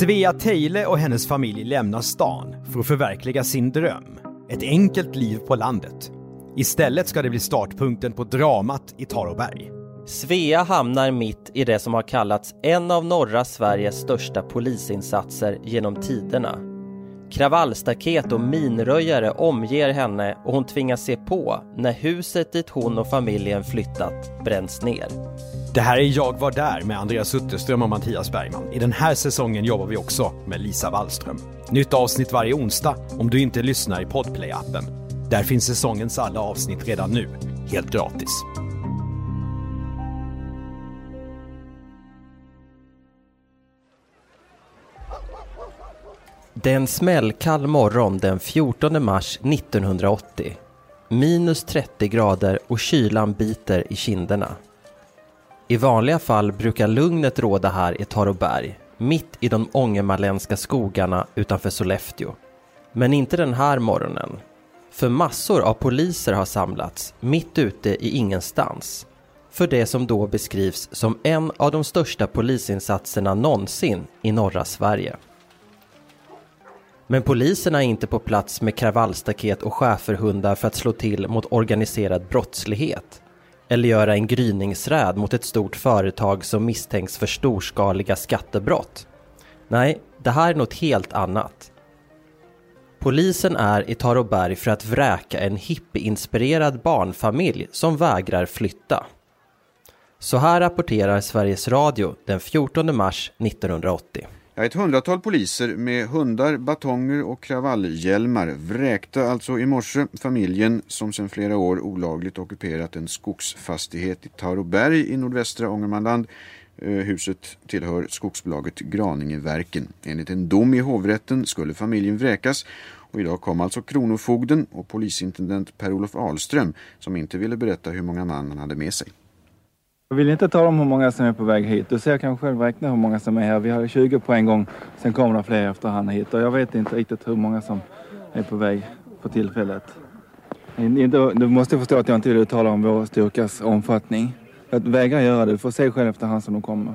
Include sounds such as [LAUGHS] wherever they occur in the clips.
Svea Tejle och hennes familj lämnar stan för att förverkliga sin dröm. Ett enkelt liv på landet. Istället ska det bli startpunkten på dramat i Taråberg. Svea hamnar mitt i det som har kallats en av norra Sveriges största polisinsatser genom tiderna. Kravallstaket och minröjare omger henne och hon tvingas se på när huset dit hon och familjen flyttat bränns ner. Det här är Jag var där med Andreas Utterström och Mattias Bergman. I den här säsongen jobbar vi också med Lisa Wallström. Nytt avsnitt varje onsdag om du inte lyssnar i Podplay-appen. Där finns säsongens alla avsnitt redan nu, helt gratis. Det är en smällkall morgon den 14 mars 1980. Minus 30 grader och kylan biter i kinderna. I vanliga fall brukar lugnet råda här i Taråberg, mitt i de ångermanländska skogarna utanför Sollefteå. Men inte den här morgonen. För massor av poliser har samlats mitt ute i ingenstans. För det som då beskrivs som en av de största polisinsatserna någonsin i norra Sverige. Men poliserna är inte på plats med kravallstaket och schäferhundar för att slå till mot organiserad brottslighet eller göra en gryningsräd mot ett stort företag som misstänks för storskaliga skattebrott. Nej, det här är något helt annat. Polisen är i Taråberg för att vräka en hippieinspirerad barnfamilj som vägrar flytta. Så här rapporterar Sveriges Radio den 14 mars 1980. Ja, ett hundratal poliser med hundar, batonger och kravallhjälmar vräkte alltså i morse familjen som sedan flera år olagligt ockuperat en skogsfastighet i Taroberg i nordvästra Ångermanland. Eh, huset tillhör skogsbolaget Graningeverken. Enligt en dom i hovrätten skulle familjen vräkas och idag kom alltså kronofogden och polisintendent Per-Olof Ahlström som inte ville berätta hur många man han hade med sig. Jag vill inte tala om hur många som är på väg hit. Du ser kanske själv räkna hur många som är här. Vi har 20 på en gång. Sen kommer det fler efterhand hit. Och jag vet inte riktigt hur många som är på väg för tillfället. Du måste förstå att jag inte vill uttala om vår styrkas omfattning. Jag vägrar göra det. Du får se själv efterhand som de kommer.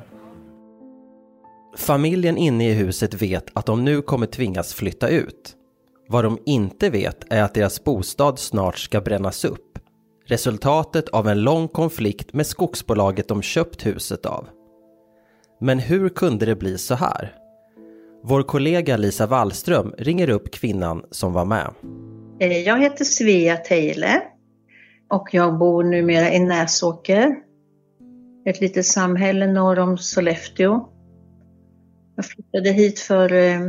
Familjen inne i huset vet att de nu kommer tvingas flytta ut. Vad de inte vet är att deras bostad snart ska brännas upp. Resultatet av en lång konflikt med skogsbolaget de köpt huset av. Men hur kunde det bli så här? Vår kollega Lisa Wallström ringer upp kvinnan som var med. Eh, jag heter Svea Teile och jag bor numera i Näsåker. Ett litet samhälle norr om Sollefteå. Jag flyttade hit för eh,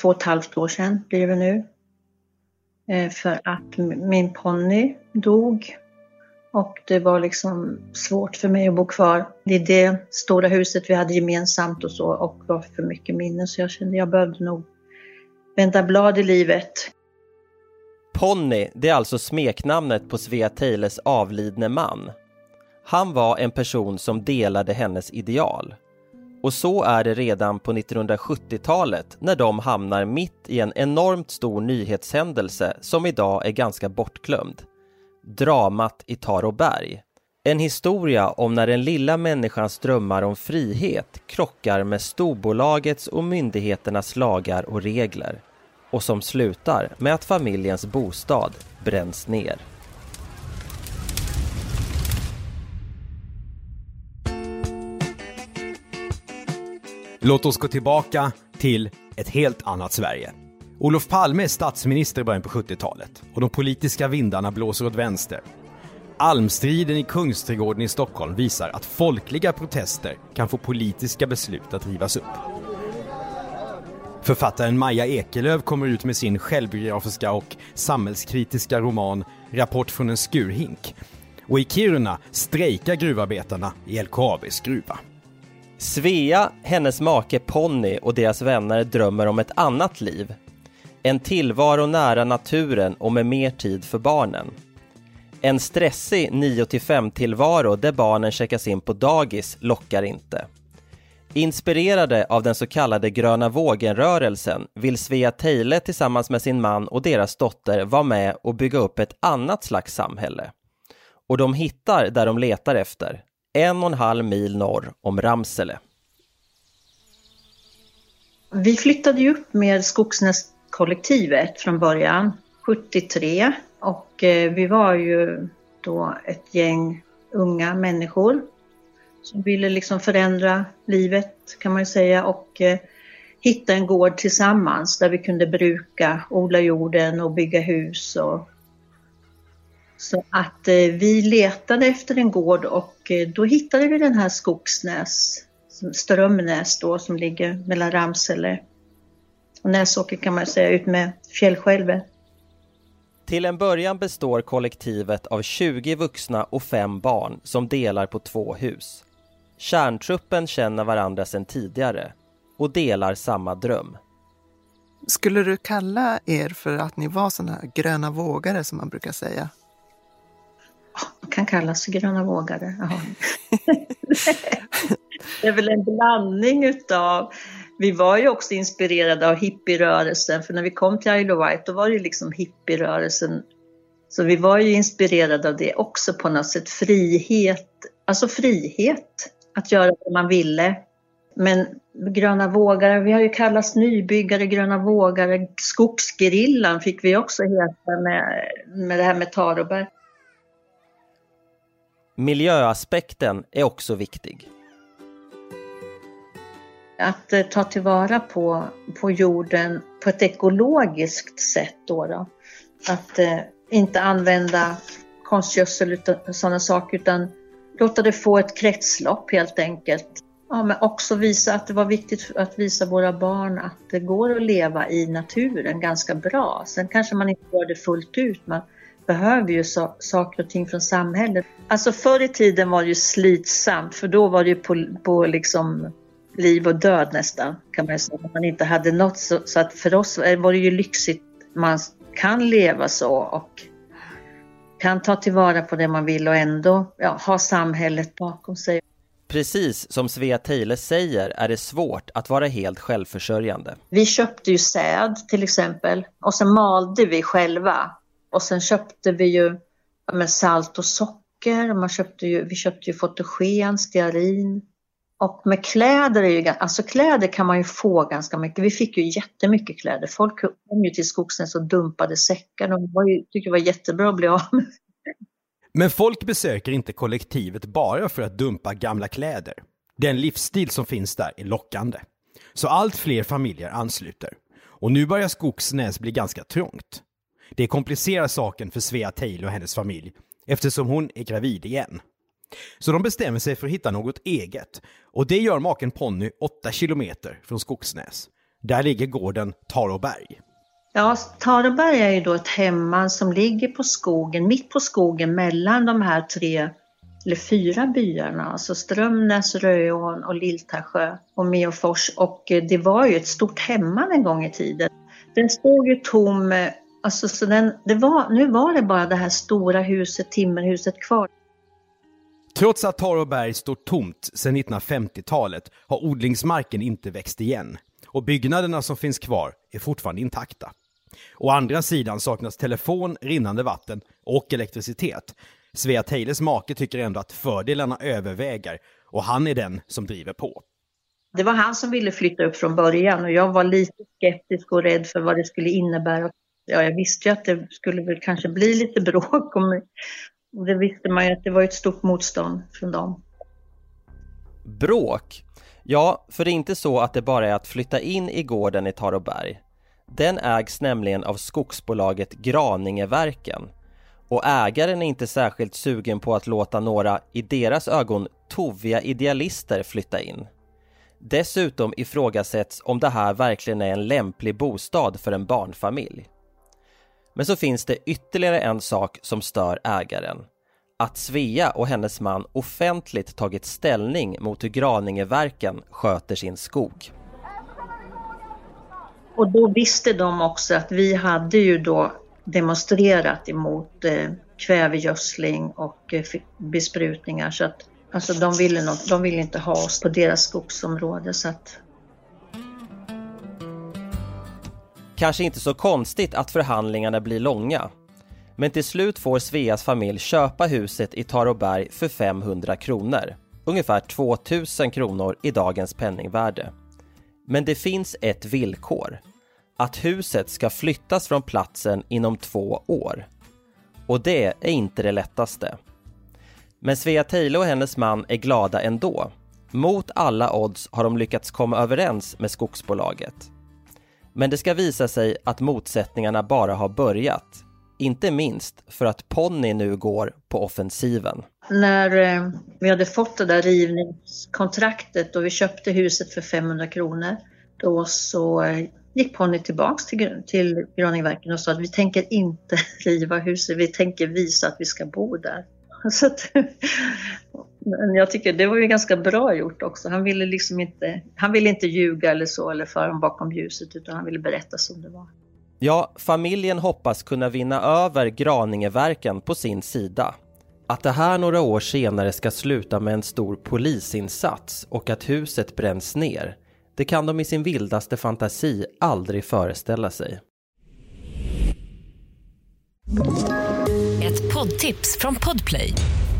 två och ett halvt år sedan, blir det nu. Eh, för att min ponny dog. Och det var liksom svårt för mig att bo kvar i det stora huset vi hade gemensamt och så och var för mycket minnen så jag kände jag behövde nog vända blad i livet. Ponny, det är alltså smeknamnet på Svea Teiles avlidne man. Han var en person som delade hennes ideal. Och så är det redan på 1970-talet när de hamnar mitt i en enormt stor nyhetshändelse som idag är ganska bortglömd. Dramat i Taråberg. En historia om när den lilla människans drömmar om frihet krockar med storbolagets och myndigheternas lagar och regler. Och som slutar med att familjens bostad bränns ner. Låt oss gå tillbaka till ett helt annat Sverige. Olof Palme är statsminister i början på 70-talet och de politiska vindarna blåser åt vänster. Almstriden i Kungsträdgården i Stockholm visar att folkliga protester kan få politiska beslut att rivas upp. Författaren Maja Ekelöf kommer ut med sin självbiografiska och samhällskritiska roman Rapport från en skurhink. Och i Kiruna strejkar gruvarbetarna i LKABs gruva. Svea, hennes make Ponny och deras vänner drömmer om ett annat liv. En tillvaro nära naturen och med mer tid för barnen. En stressig 9-5 tillvaro där barnen checkas in på dagis lockar inte. Inspirerade av den så kallade gröna vågen-rörelsen vill Svea Teile tillsammans med sin man och deras dotter vara med och bygga upp ett annat slags samhälle. Och de hittar där de letar efter, en och en halv mil norr om Ramsele. Vi flyttade ju upp med Skogsnäskollektivet från början, 73. Och eh, vi var ju då ett gäng unga människor som ville liksom förändra livet kan man ju säga och eh, hitta en gård tillsammans där vi kunde bruka, odla jorden och bygga hus. Och... Så att eh, vi letade efter en gård och eh, då hittade vi den här Skogsnäs, Strömnäs då som ligger mellan Ramsele och Näsåker kan man säga ut med fjällskälvet. Till en början består kollektivet av 20 vuxna och fem barn som delar på två hus. Kärntruppen känner varandra sedan tidigare och delar samma dröm. Skulle du kalla er för att ni var sådana här gröna vågare som man brukar säga? Man kan kallas gröna vågare. [LAUGHS] det är väl en blandning utav vi var ju också inspirerade av hippierörelsen, för när vi kom till Isle of Wight då var det liksom hippierörelsen. Så vi var ju inspirerade av det också på något sätt. Frihet, alltså frihet att göra vad man ville. Men gröna vågare, vi har ju kallats nybyggare, gröna vågare, skogsgerillan fick vi också heta med, med det här med Taroberg. Miljöaspekten är också viktig. Att eh, ta tillvara på, på jorden på ett ekologiskt sätt då. då. Att eh, inte använda konstgödsel och sådana saker utan låta det få ett kretslopp helt enkelt. Ja, men också visa att det var viktigt att visa våra barn att det går att leva i naturen ganska bra. Sen kanske man inte gör det fullt ut. men behöver ju so saker och ting från samhället. Alltså förr i tiden var det ju slitsamt för då var det ju på, på liksom liv och död nästan kan man säga. Man inte hade något så, så att för oss var det ju lyxigt. Man kan leva så och kan ta tillvara på det man vill och ändå ja, ha samhället bakom sig. Precis som Svea Teile säger är det svårt att vara helt självförsörjande. Vi köpte ju säd till exempel och sen malde vi själva. Och sen köpte vi ju ja, salt och socker. Man köpte ju, vi köpte ju fotogen, stearin. Och med kläder, är ju, alltså kläder kan man ju få ganska mycket. Vi fick ju jättemycket kläder. Folk kom ju till Skogsnäs och dumpade säckar. De var ju, tyckte det var jättebra att bli av med. Men folk besöker inte kollektivet bara för att dumpa gamla kläder. Den livsstil som finns där är lockande. Så allt fler familjer ansluter. Och nu börjar Skogsnäs bli ganska trångt. Det komplicerar saken för Svea Taylor och hennes familj eftersom hon är gravid igen. Så de bestämmer sig för att hitta något eget. Och det gör maken Ponny 8 kilometer från Skogsnäs. Där ligger gården Taroberg. Ja, Taroberg är ju då ett hemman som ligger på skogen, mitt på skogen mellan de här tre eller fyra byarna, alltså Strömnäs, Röån och Lilltasjö och Meofors. Och eh, det var ju ett stort hemman en gång i tiden. Den stod ju tom, eh, alltså så den, det var, nu var det bara det här stora huset, timmerhuset kvar. Trots att Taroberg står tomt sedan 1950-talet har odlingsmarken inte växt igen och byggnaderna som finns kvar är fortfarande intakta. Å andra sidan saknas telefon, rinnande vatten och elektricitet. Svea Teilers make tycker ändå att fördelarna överväger och han är den som driver på. Det var han som ville flytta upp från början och jag var lite skeptisk och rädd för vad det skulle innebära. Ja, jag visste ju att det skulle väl kanske bli lite bråk om, och det visste man ju att det var ett stort motstånd från dem. Bråk? Ja, för det är inte så att det bara är att flytta in i gården i Taroberg. Den ägs nämligen av skogsbolaget Graningeverken och ägaren är inte särskilt sugen på att låta några, i deras ögon, toviga idealister flytta in. Dessutom ifrågasätts om det här verkligen är en lämplig bostad för en barnfamilj. Men så finns det ytterligare en sak som stör ägaren. att Svea och hennes man offentligt tagit ställning mot hur Graningeverken sköter sin skog. Och då visste de också att vi hade ju då demonstrerat emot eh, kvävegödsling och eh, besprutningar så att alltså de ville, nog, de ville inte ha oss på deras skogsområde så att Kanske inte så konstigt att förhandlingarna blir långa. Men till slut får Sveas familj köpa huset i Taråberg för 500 kronor. Ungefär 2000 kronor i dagens penningvärde. Men det finns ett villkor. Att huset ska flyttas från platsen inom två år. Och det är inte det lättaste. Men Svea Tejle och hennes man är glada ändå. Mot alla odds har de lyckats komma överens med skogsbolaget. Men det ska visa sig att motsättningarna bara har börjat. Inte minst för att Ponny nu går på offensiven. När eh, vi hade fått det där rivningskontraktet och vi köpte huset för 500 kronor, då så eh, gick Ponny tillbaks till, till Graningeverken och sa att vi tänker inte [LAUGHS] riva huset, vi tänker visa att vi ska bo där. [LAUGHS] Så att, men jag tycker det var ju ganska bra gjort också. Han ville liksom inte, han ville inte ljuga eller så eller föra dem bakom ljuset utan han ville berätta som det var. Ja, familjen hoppas kunna vinna över Graningeverken på sin sida. Att det här några år senare ska sluta med en stor polisinsats och att huset bränns ner, det kan de i sin vildaste fantasi aldrig föreställa sig. Ett poddtips från Podplay.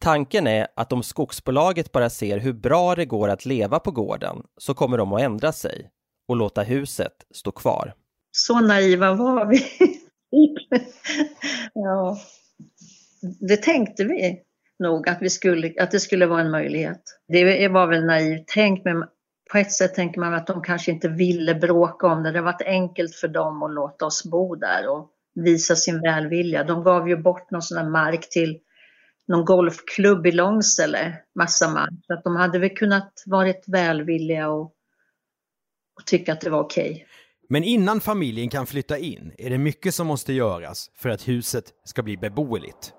Tanken är att om skogsbolaget bara ser hur bra det går att leva på gården så kommer de att ändra sig och låta huset stå kvar. Så naiva var vi. [LAUGHS] ja, det tänkte vi nog att, vi skulle, att det skulle vara en möjlighet. Det var väl naivt tänkt men på ett sätt tänker man att de kanske inte ville bråka om det. Det var enkelt för dem att låta oss bo där och visa sin välvilja. De gav ju bort någon sån här mark till någon golfklubb i Långsele, massa mark. Så att de hade väl kunnat varit välvilliga och, och tycka att det var okej. Okay. Men innan familjen kan flytta in är det mycket som måste göras för att huset ska bli beboeligt.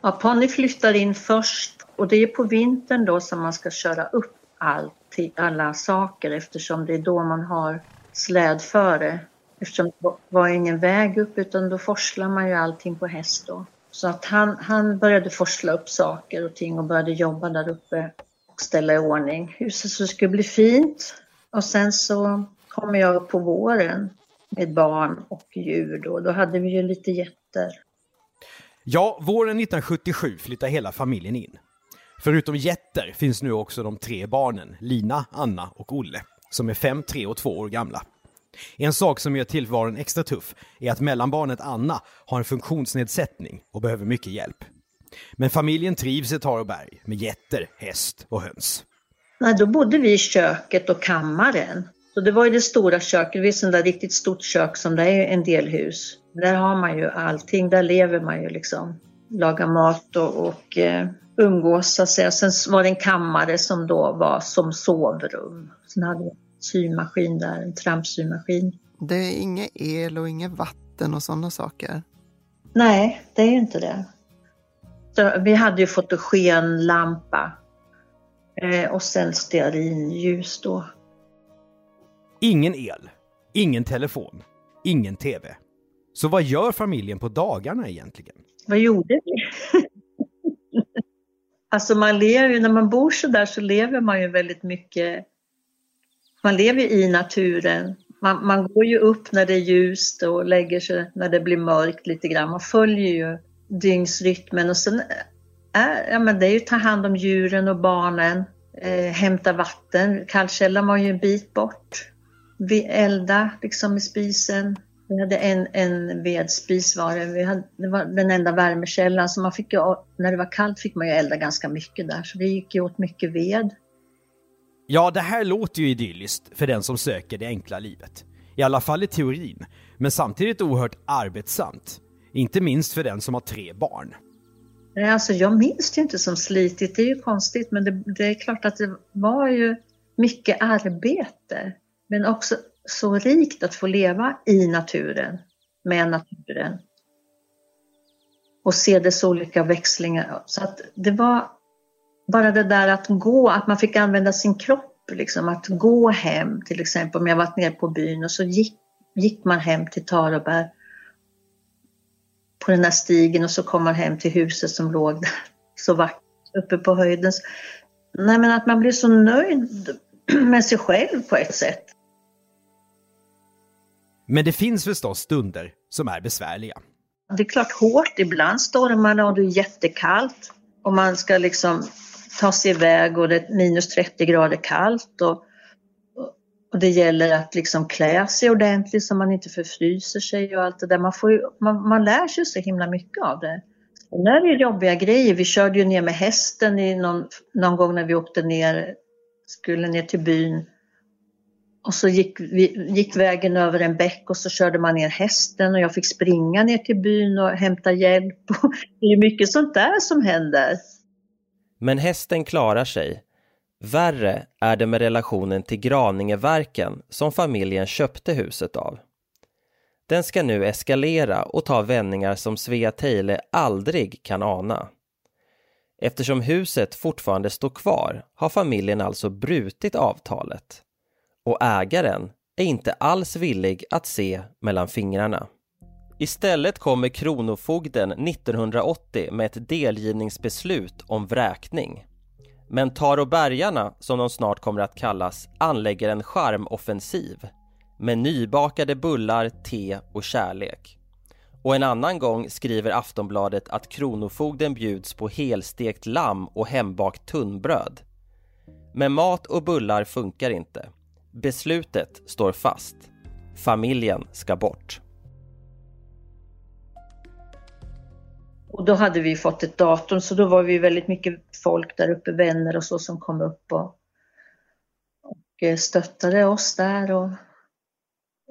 Ja, Ponny flyttar in först och det är på vintern då som man ska köra upp allt, alla saker eftersom det är då man har slädföre. Eftersom det var ingen väg upp utan då forslar man ju allting på häst då. Så att han, han började forsla upp saker och ting och började jobba där uppe och ställa i ordning huset så det skulle bli fint. Och sen så kommer jag upp på våren med barn och djur då. Då hade vi ju lite getter. Ja, våren 1977 flyttar hela familjen in. Förutom getter finns nu också de tre barnen, Lina, Anna och Olle, som är fem, tre och två år gamla. En sak som gör tillvaron extra tuff är att mellanbarnet Anna har en funktionsnedsättning och behöver mycket hjälp. Men familjen trivs i Taroberg med getter, häst och höns. Nej, då bodde vi i köket och kammaren. Så det var ju det stora köket, det är sånt där riktigt stort kök som det är en del hus. Där har man ju allting, där lever man ju liksom. Lagar mat och, och eh, umgås så att säga. Sen var det en kammare som då var som sovrum. Sen hade vi symaskin där, en trampsymaskin. Det är inget el och inget vatten och sådana saker? Nej, det är ju inte det. Så vi hade ju fotogenlampa eh, och sen stearinljus då. Ingen el, ingen telefon, ingen TV. Så vad gör familjen på dagarna egentligen? Vad gjorde vi? [LAUGHS] alltså man lever ju, när man bor så där så lever man ju väldigt mycket, man lever i naturen. Man, man går ju upp när det är ljust och lägger sig när det blir mörkt lite grann. Man följer ju dygnsrytmen och sen är, ja men det är ju att ta hand om djuren och barnen, eh, hämta vatten. Kallkällan var ju en bit bort vi elda liksom i spisen. Vi hade en, en vedspis var det. Vi hade, det var den enda värmekällan så man fick ju, när det var kallt fick man ju elda ganska mycket där så det gick ju åt mycket ved. Ja, det här låter ju idylliskt för den som söker det enkla livet. I alla fall i teorin, men samtidigt oerhört arbetsamt. Inte minst för den som har tre barn. Nej, alltså jag minns det inte som slitigt, det är ju konstigt men det, det är klart att det var ju mycket arbete. Men också så rikt att få leva i naturen, med naturen. Och se dess olika växlingar. Så att det var bara det där att gå, att man fick använda sin kropp. Liksom, att gå hem till exempel om jag varit nere på byn och så gick, gick man hem till Taroberg på den här stigen och så kom man hem till huset som låg där [LAUGHS] så vackert uppe på höjden. Nej men att man blir så nöjd [CLEARS THROAT] med sig själv på ett sätt. Men det finns förstås stunder som är besvärliga. Det är klart hårt, ibland stormar det och det är jättekallt och man ska liksom ta sig iväg och det är minus 30 grader kallt och, och det gäller att liksom klä sig ordentligt så man inte förfryser sig och allt det där. Man, får ju, man, man lär sig så himla mycket av det. Sen är det jobbiga grejer. Vi körde ju ner med hästen i någon, någon gång när vi åkte ner, skulle ner till byn och så gick, vi, gick vägen över en bäck och så körde man ner hästen och jag fick springa ner till byn och hämta hjälp. [LAUGHS] Det är mycket sånt där som händer. Men hästen klarar sig. Värre är det med relationen till Graningeverken som familjen köpte huset av. Den ska nu eskalera och ta vändningar som Svea Teile aldrig kan ana. Eftersom huset fortfarande står kvar har familjen alltså brutit avtalet och ägaren är inte alls villig att se mellan fingrarna. Istället kommer Kronofogden 1980 med ett delgivningsbeslut om vräkning. Men Tarobergarna, som de snart kommer att kallas, anlägger en charmoffensiv med nybakade bullar, te och kärlek. Och en annan gång skriver Aftonbladet att Kronofogden bjuds på helstekt lamm och hembakt tunnbröd. Men mat och bullar funkar inte. Beslutet står fast. Familjen ska bort. Och då hade vi fått ett datum så då var vi väldigt mycket folk där uppe, vänner och så som kom upp och, och eh, stöttade oss där. Och,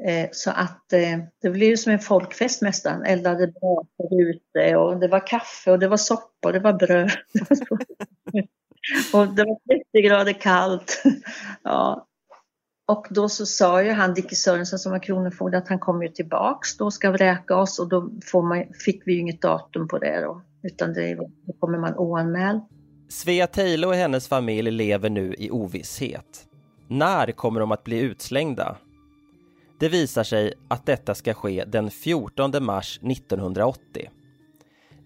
eh, så att eh, det blev ju som en folkfest nästan, eldade brasor ute och det var kaffe och det var soppa och det var bröd. [LAUGHS] och det var 30 grader kallt. [LAUGHS] ja, och då så sa ju han Dickie Sörensen som var kronofogde att han kommer ju tillbaks då ska vräka oss och då får man, fick vi ju inget datum på det då. Utan det, då kommer man oanmäld. Svea Tejle och hennes familj lever nu i ovisshet. När kommer de att bli utslängda? Det visar sig att detta ska ske den 14 mars 1980.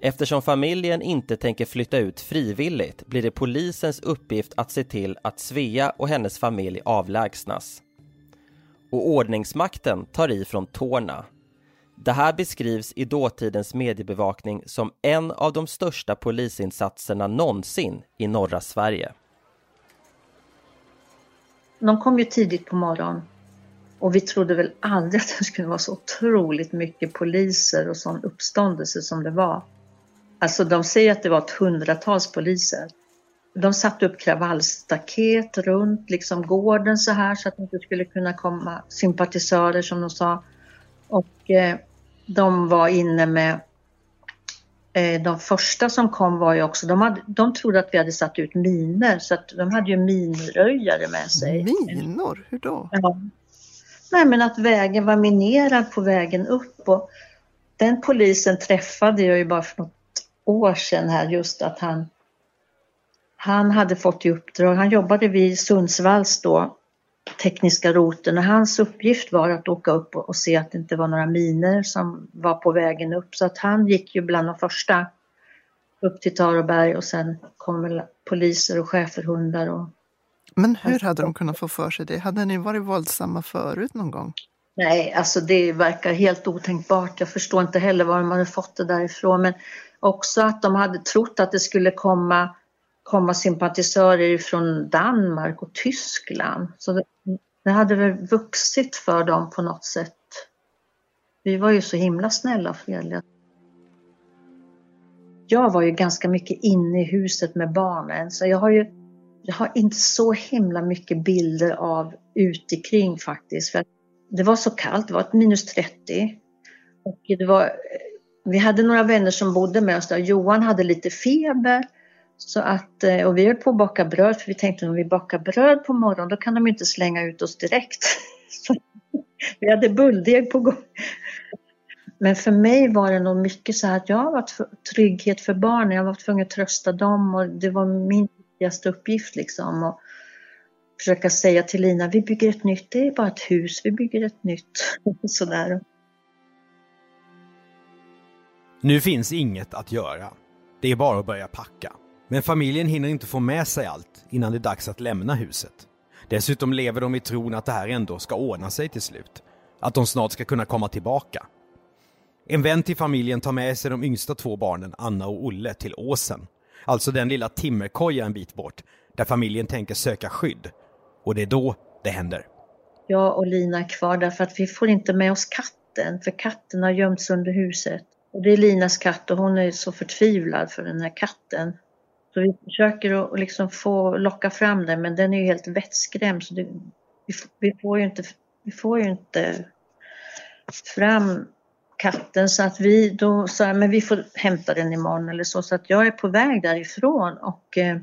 Eftersom familjen inte tänker flytta ut frivilligt blir det polisens uppgift att se till att Svea och hennes familj avlägsnas. Och ordningsmakten tar i från tårna. Det här beskrivs i dåtidens mediebevakning som en av de största polisinsatserna någonsin i norra Sverige. De kom ju tidigt på morgonen och vi trodde väl aldrig att det skulle vara så otroligt mycket poliser och sån uppståndelse som det var. Alltså de säger att det var ett hundratals poliser. De satte upp kravallstaket runt liksom gården så här så att det inte skulle kunna komma sympatisörer som de sa. Och eh, de var inne med eh, de första som kom var ju också, de, hade, de trodde att vi hade satt ut miner så att de hade ju minröjare med sig. Minor? Hur då? Ja. Nej men att vägen var minerad på vägen upp och den polisen träffade jag ju bara för något år sedan här just att han han hade fått i uppdrag, han jobbade vid Sundsvalls då, tekniska roten och hans uppgift var att åka upp och, se att det inte var några miner som var på vägen upp. Så att han gick ju bland de första upp till Taroberg och sen kom väl poliser och schäferhundar. Och... Men hur hade de kunnat få för sig det? Hade ni varit våldsamma förut någon gång? Nej, alltså det verkar helt otänkbart. Jag förstår inte heller var de hade fått det därifrån. Men också att de hade trott att det skulle komma, komma sympatisörer från Danmark och Tyskland. Så det, det hade väl vuxit för dem på något sätt. Vi var ju så himla snälla och fredliga. Jag var ju ganska mycket inne i huset med barnen så jag har ju jag har inte så himla mycket bilder av utikring faktiskt. För det var så kallt, det var ett minus 30. Och det var, vi hade några vänner som bodde med oss där. Johan hade lite feber. Så att, eh, och vi höll på att baka bröd för vi tänkte om vi bakar bröd på morgonen då kan de inte slänga ut oss direkt. [LAUGHS] Så vi hade bulldeg på gång. Men för mig var det nog mycket så att jag var trygghet för barnen. Jag var tvungen att trösta dem och det var min viktigaste uppgift liksom. Och försöka säga till Lina, vi bygger ett nytt, det är bara ett hus, vi bygger ett nytt. [LAUGHS] Sådär. Nu finns inget att göra. Det är bara att börja packa. Men familjen hinner inte få med sig allt innan det är dags att lämna huset. Dessutom lever de i tron att det här ändå ska ordna sig till slut. Att de snart ska kunna komma tillbaka. En vän till familjen tar med sig de yngsta två barnen, Anna och Olle, till Åsen. Alltså den lilla timmerkoja en bit bort, där familjen tänker söka skydd. Och det är då det händer. Jag och Lina är kvar därför att vi får inte med oss katten, för katten har gömts under huset. Och det är Linas katt och hon är så förtvivlad för den här katten. Så vi försöker att liksom få locka fram den men den är ju helt vettskrämd så det, vi, vi, får ju inte, vi får ju inte fram katten så att vi då sa men vi får hämta den imorgon eller så. Så att jag är på väg därifrån och eh,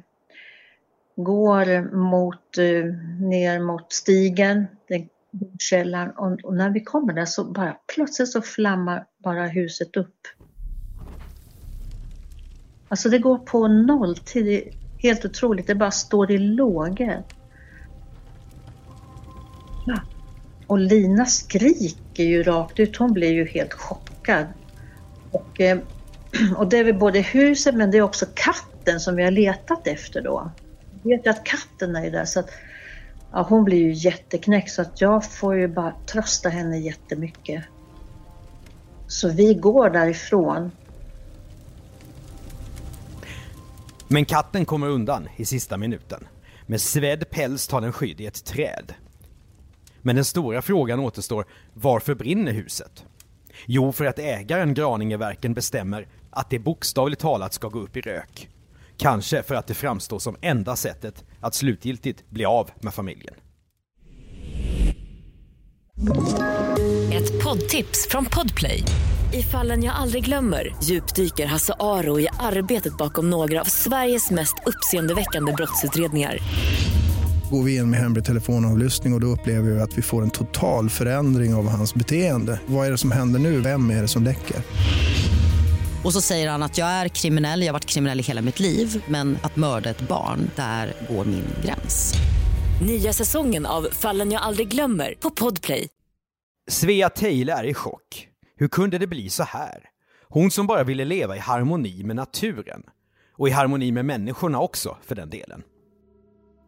går mot, eh, ner mot stigen, den jordkällaren och, och, när vi kommer där så bara plötsligt så flammar bara huset upp. Alltså det går på nolltid, helt otroligt, det bara står i lågor. Ja. Och Lina skriker ju rakt ut, hon blir ju helt chockad. Och, eh, [CLEARS THROAT] och det är väl både huset men det är också katten som vi har letat efter då. Vi vet ju att katten är där så att ja, hon blir ju jätteknäckt så att jag får ju bara trösta henne jättemycket. Så vi går därifrån. Men katten kommer undan i sista minuten. Med svedd päls tar den skydd i ett träd. Men den stora frågan återstår, varför brinner huset? Jo, för att ägaren Graningeverken bestämmer att det bokstavligt talat ska gå upp i rök. Kanske för att det framstår som enda sättet att slutgiltigt bli av med familjen. Ett poddtips från Podplay. I fallen jag aldrig glömmer djupdyker Hasse Aro i arbetet bakom några av Sveriges mest uppseendeväckande brottsutredningar går vi in med hemlig telefonavlyssning och, och då upplever vi att vi får en total förändring av hans beteende. Vad är det som händer nu? Vem är det som läcker? Och så säger han att jag är kriminell, jag har varit kriminell i hela mitt liv men att mörda ett barn, där går min gräns. Nya säsongen av Fallen jag aldrig glömmer på Podplay. Svea Teile är i chock. Hur kunde det bli så här? Hon som bara ville leva i harmoni med naturen. Och i harmoni med människorna också, för den delen.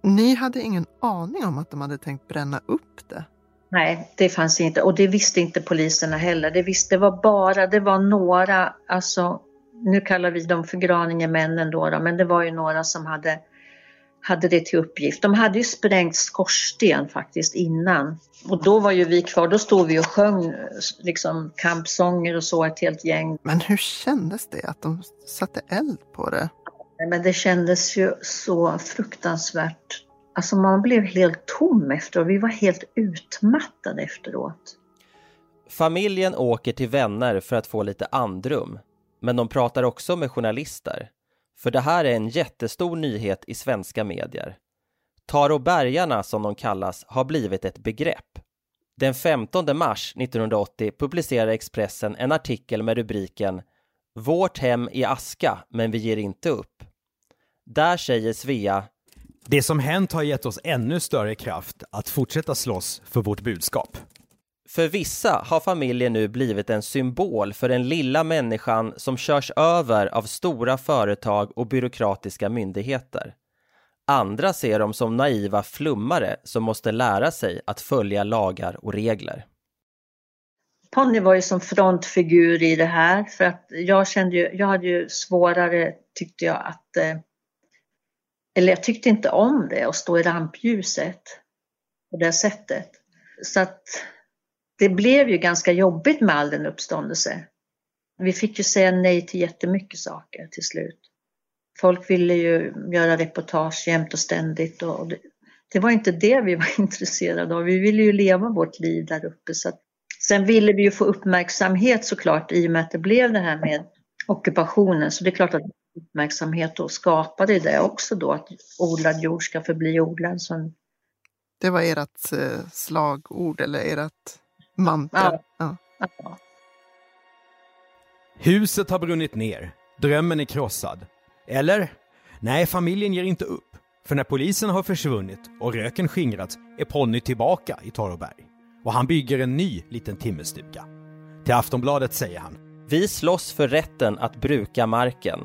Ni hade ingen aning om att de hade tänkt bränna upp det? Nej, det fanns inte och det visste inte poliserna heller. Det visste det var bara, det var några, alltså nu kallar vi dem för Graningemännen då, då men det var ju några som hade, hade det till uppgift. De hade ju sprängt skorsten faktiskt innan och då var ju vi kvar, då stod vi och sjöng liksom kampsånger och så ett helt gäng. Men hur kändes det att de satte eld på det? Men det kändes ju så fruktansvärt. Alltså man blev helt tom efteråt. Vi var helt utmattade efteråt. Familjen åker till vänner för att få lite andrum. Men de pratar också med journalister. För det här är en jättestor nyhet i svenska medier. Tarobergarna, som de kallas, har blivit ett begrepp. Den 15 mars 1980 publicerar Expressen en artikel med rubriken Vårt hem i aska, men vi ger inte upp. Där säger Svea det som hänt har gett oss ännu större kraft att fortsätta slåss för vårt budskap. För vissa har familjen nu blivit en symbol för den lilla människan som körs över av stora företag och byråkratiska myndigheter. Andra ser dem som naiva flummare som måste lära sig att följa lagar och regler. Ponny var ju som frontfigur i det här för att jag kände ju, jag hade ju svårare tyckte jag att eh, eller jag tyckte inte om det, att stå i rampljuset på det sättet. Så att det blev ju ganska jobbigt med all den uppståndelse. Vi fick ju säga nej till jättemycket saker till slut. Folk ville ju göra reportage jämt och ständigt och det, det var inte det vi var [LAUGHS] intresserade av. Vi ville ju leva vårt liv där uppe. Så att, sen ville vi ju få uppmärksamhet såklart i och med att det blev det här med ockupationen. Så det är klart att uppmärksamhet då skapade det också då att odlad jord ska förbli odlad. Så... Det var ert eh, slagord eller ert mantra? Ja. ja. Huset har brunnit ner, drömmen är krossad. Eller? Nej, familjen ger inte upp. För när polisen har försvunnit och röken skingrats är Ponny tillbaka i Torroberg. Och han bygger en ny liten timmerstuga. Till Aftonbladet säger han. Vi slåss för rätten att bruka marken.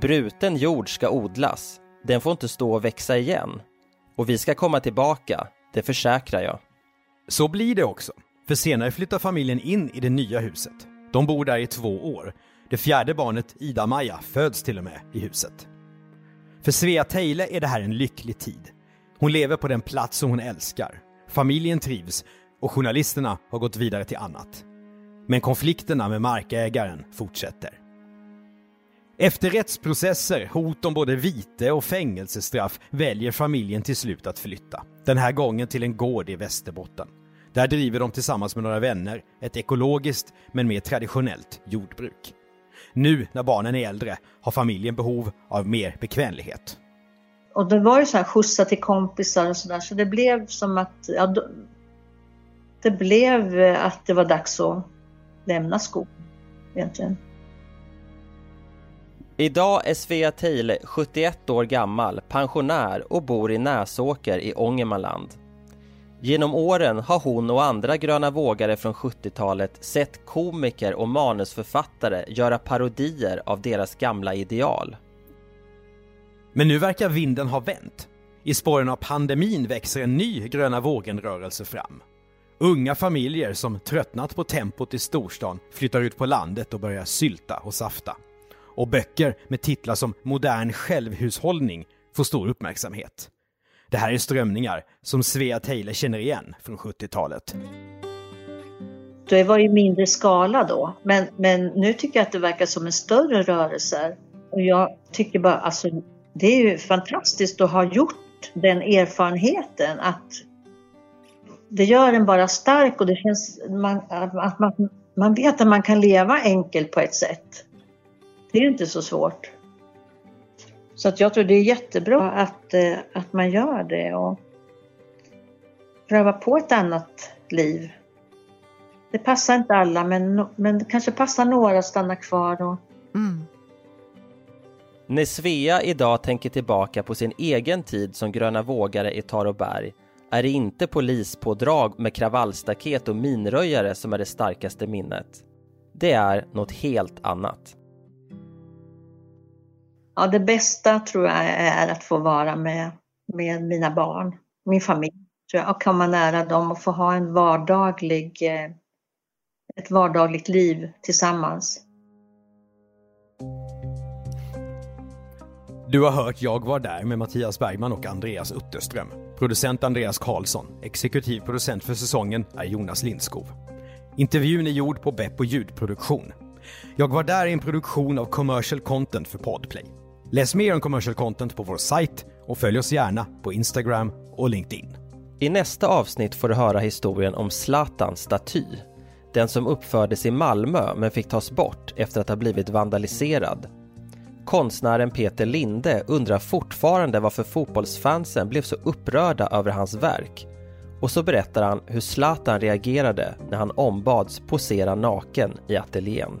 Bruten jord ska odlas. Den får inte stå och växa igen. Och vi ska komma tillbaka, det försäkrar jag. Så blir det också. För senare flyttar familjen in i det nya huset. De bor där i två år. Det fjärde barnet, Ida-Maja, föds till och med i huset. För Svea Tejle är det här en lycklig tid. Hon lever på den plats som hon älskar. Familjen trivs och journalisterna har gått vidare till annat. Men konflikterna med markägaren fortsätter. Efter rättsprocesser, hot om både vite och fängelsestraff väljer familjen till slut att flytta. Den här gången till en gård i Västerbotten. Där driver de tillsammans med några vänner ett ekologiskt men mer traditionellt jordbruk. Nu när barnen är äldre har familjen behov av mer bekvämlighet. Och det var ju så här skjutsa till kompisar och sådär så det blev som att ja, det blev att det var dags att lämna skolan egentligen. Idag är Svea Thiel 71 år gammal, pensionär och bor i Näsåker i Ångermanland. Genom åren har hon och andra gröna vågare från 70-talet sett komiker och manusförfattare göra parodier av deras gamla ideal. Men nu verkar vinden ha vänt. I spåren av pandemin växer en ny gröna vågen-rörelse fram. Unga familjer som tröttnat på tempot i storstan flyttar ut på landet och börjar sylta och safta. Och böcker med titlar som Modern självhushållning får stor uppmärksamhet. Det här är strömningar som Svea Taylor känner igen från 70-talet. Det var i mindre skala då, men, men nu tycker jag att det verkar som en större rörelse. Och jag tycker bara, alltså det är ju fantastiskt att ha gjort den erfarenheten att det gör en bara stark och det känns man, att man, man vet att man kan leva enkelt på ett sätt. Det är inte så svårt. Så att jag tror det är jättebra att, eh, att man gör det och pröva på ett annat liv. Det passar inte alla men, men det kanske passar några att stanna kvar. Och... Mm. När Svea idag tänker tillbaka på sin egen tid som gröna vågare i Taroberg är det inte polispådrag med kravallstaket och minröjare som är det starkaste minnet. Det är något helt annat. Ja, det bästa tror jag är att få vara med, med mina barn, min familj. Tror jag, och komma nära dem och få ha en vardaglig, eh, ett vardagligt liv tillsammans. Du har hört Jag var där med Mattias Bergman och Andreas Utterström. Producent Andreas Karlsson. Exekutiv producent för säsongen är Jonas Lindskov. Intervjun är gjord på Beppo ljudproduktion. Jag var där i en produktion av commercial content för Podplay. Läs mer om commercial content på vår sajt och följ oss gärna på Instagram och LinkedIn. I nästa avsnitt får du höra historien om Zlatans staty. Den som uppfördes i Malmö men fick tas bort efter att ha blivit vandaliserad. Konstnären Peter Linde undrar fortfarande varför fotbollsfansen blev så upprörda över hans verk. Och så berättar han hur Zlatan reagerade när han ombads posera naken i ateljén.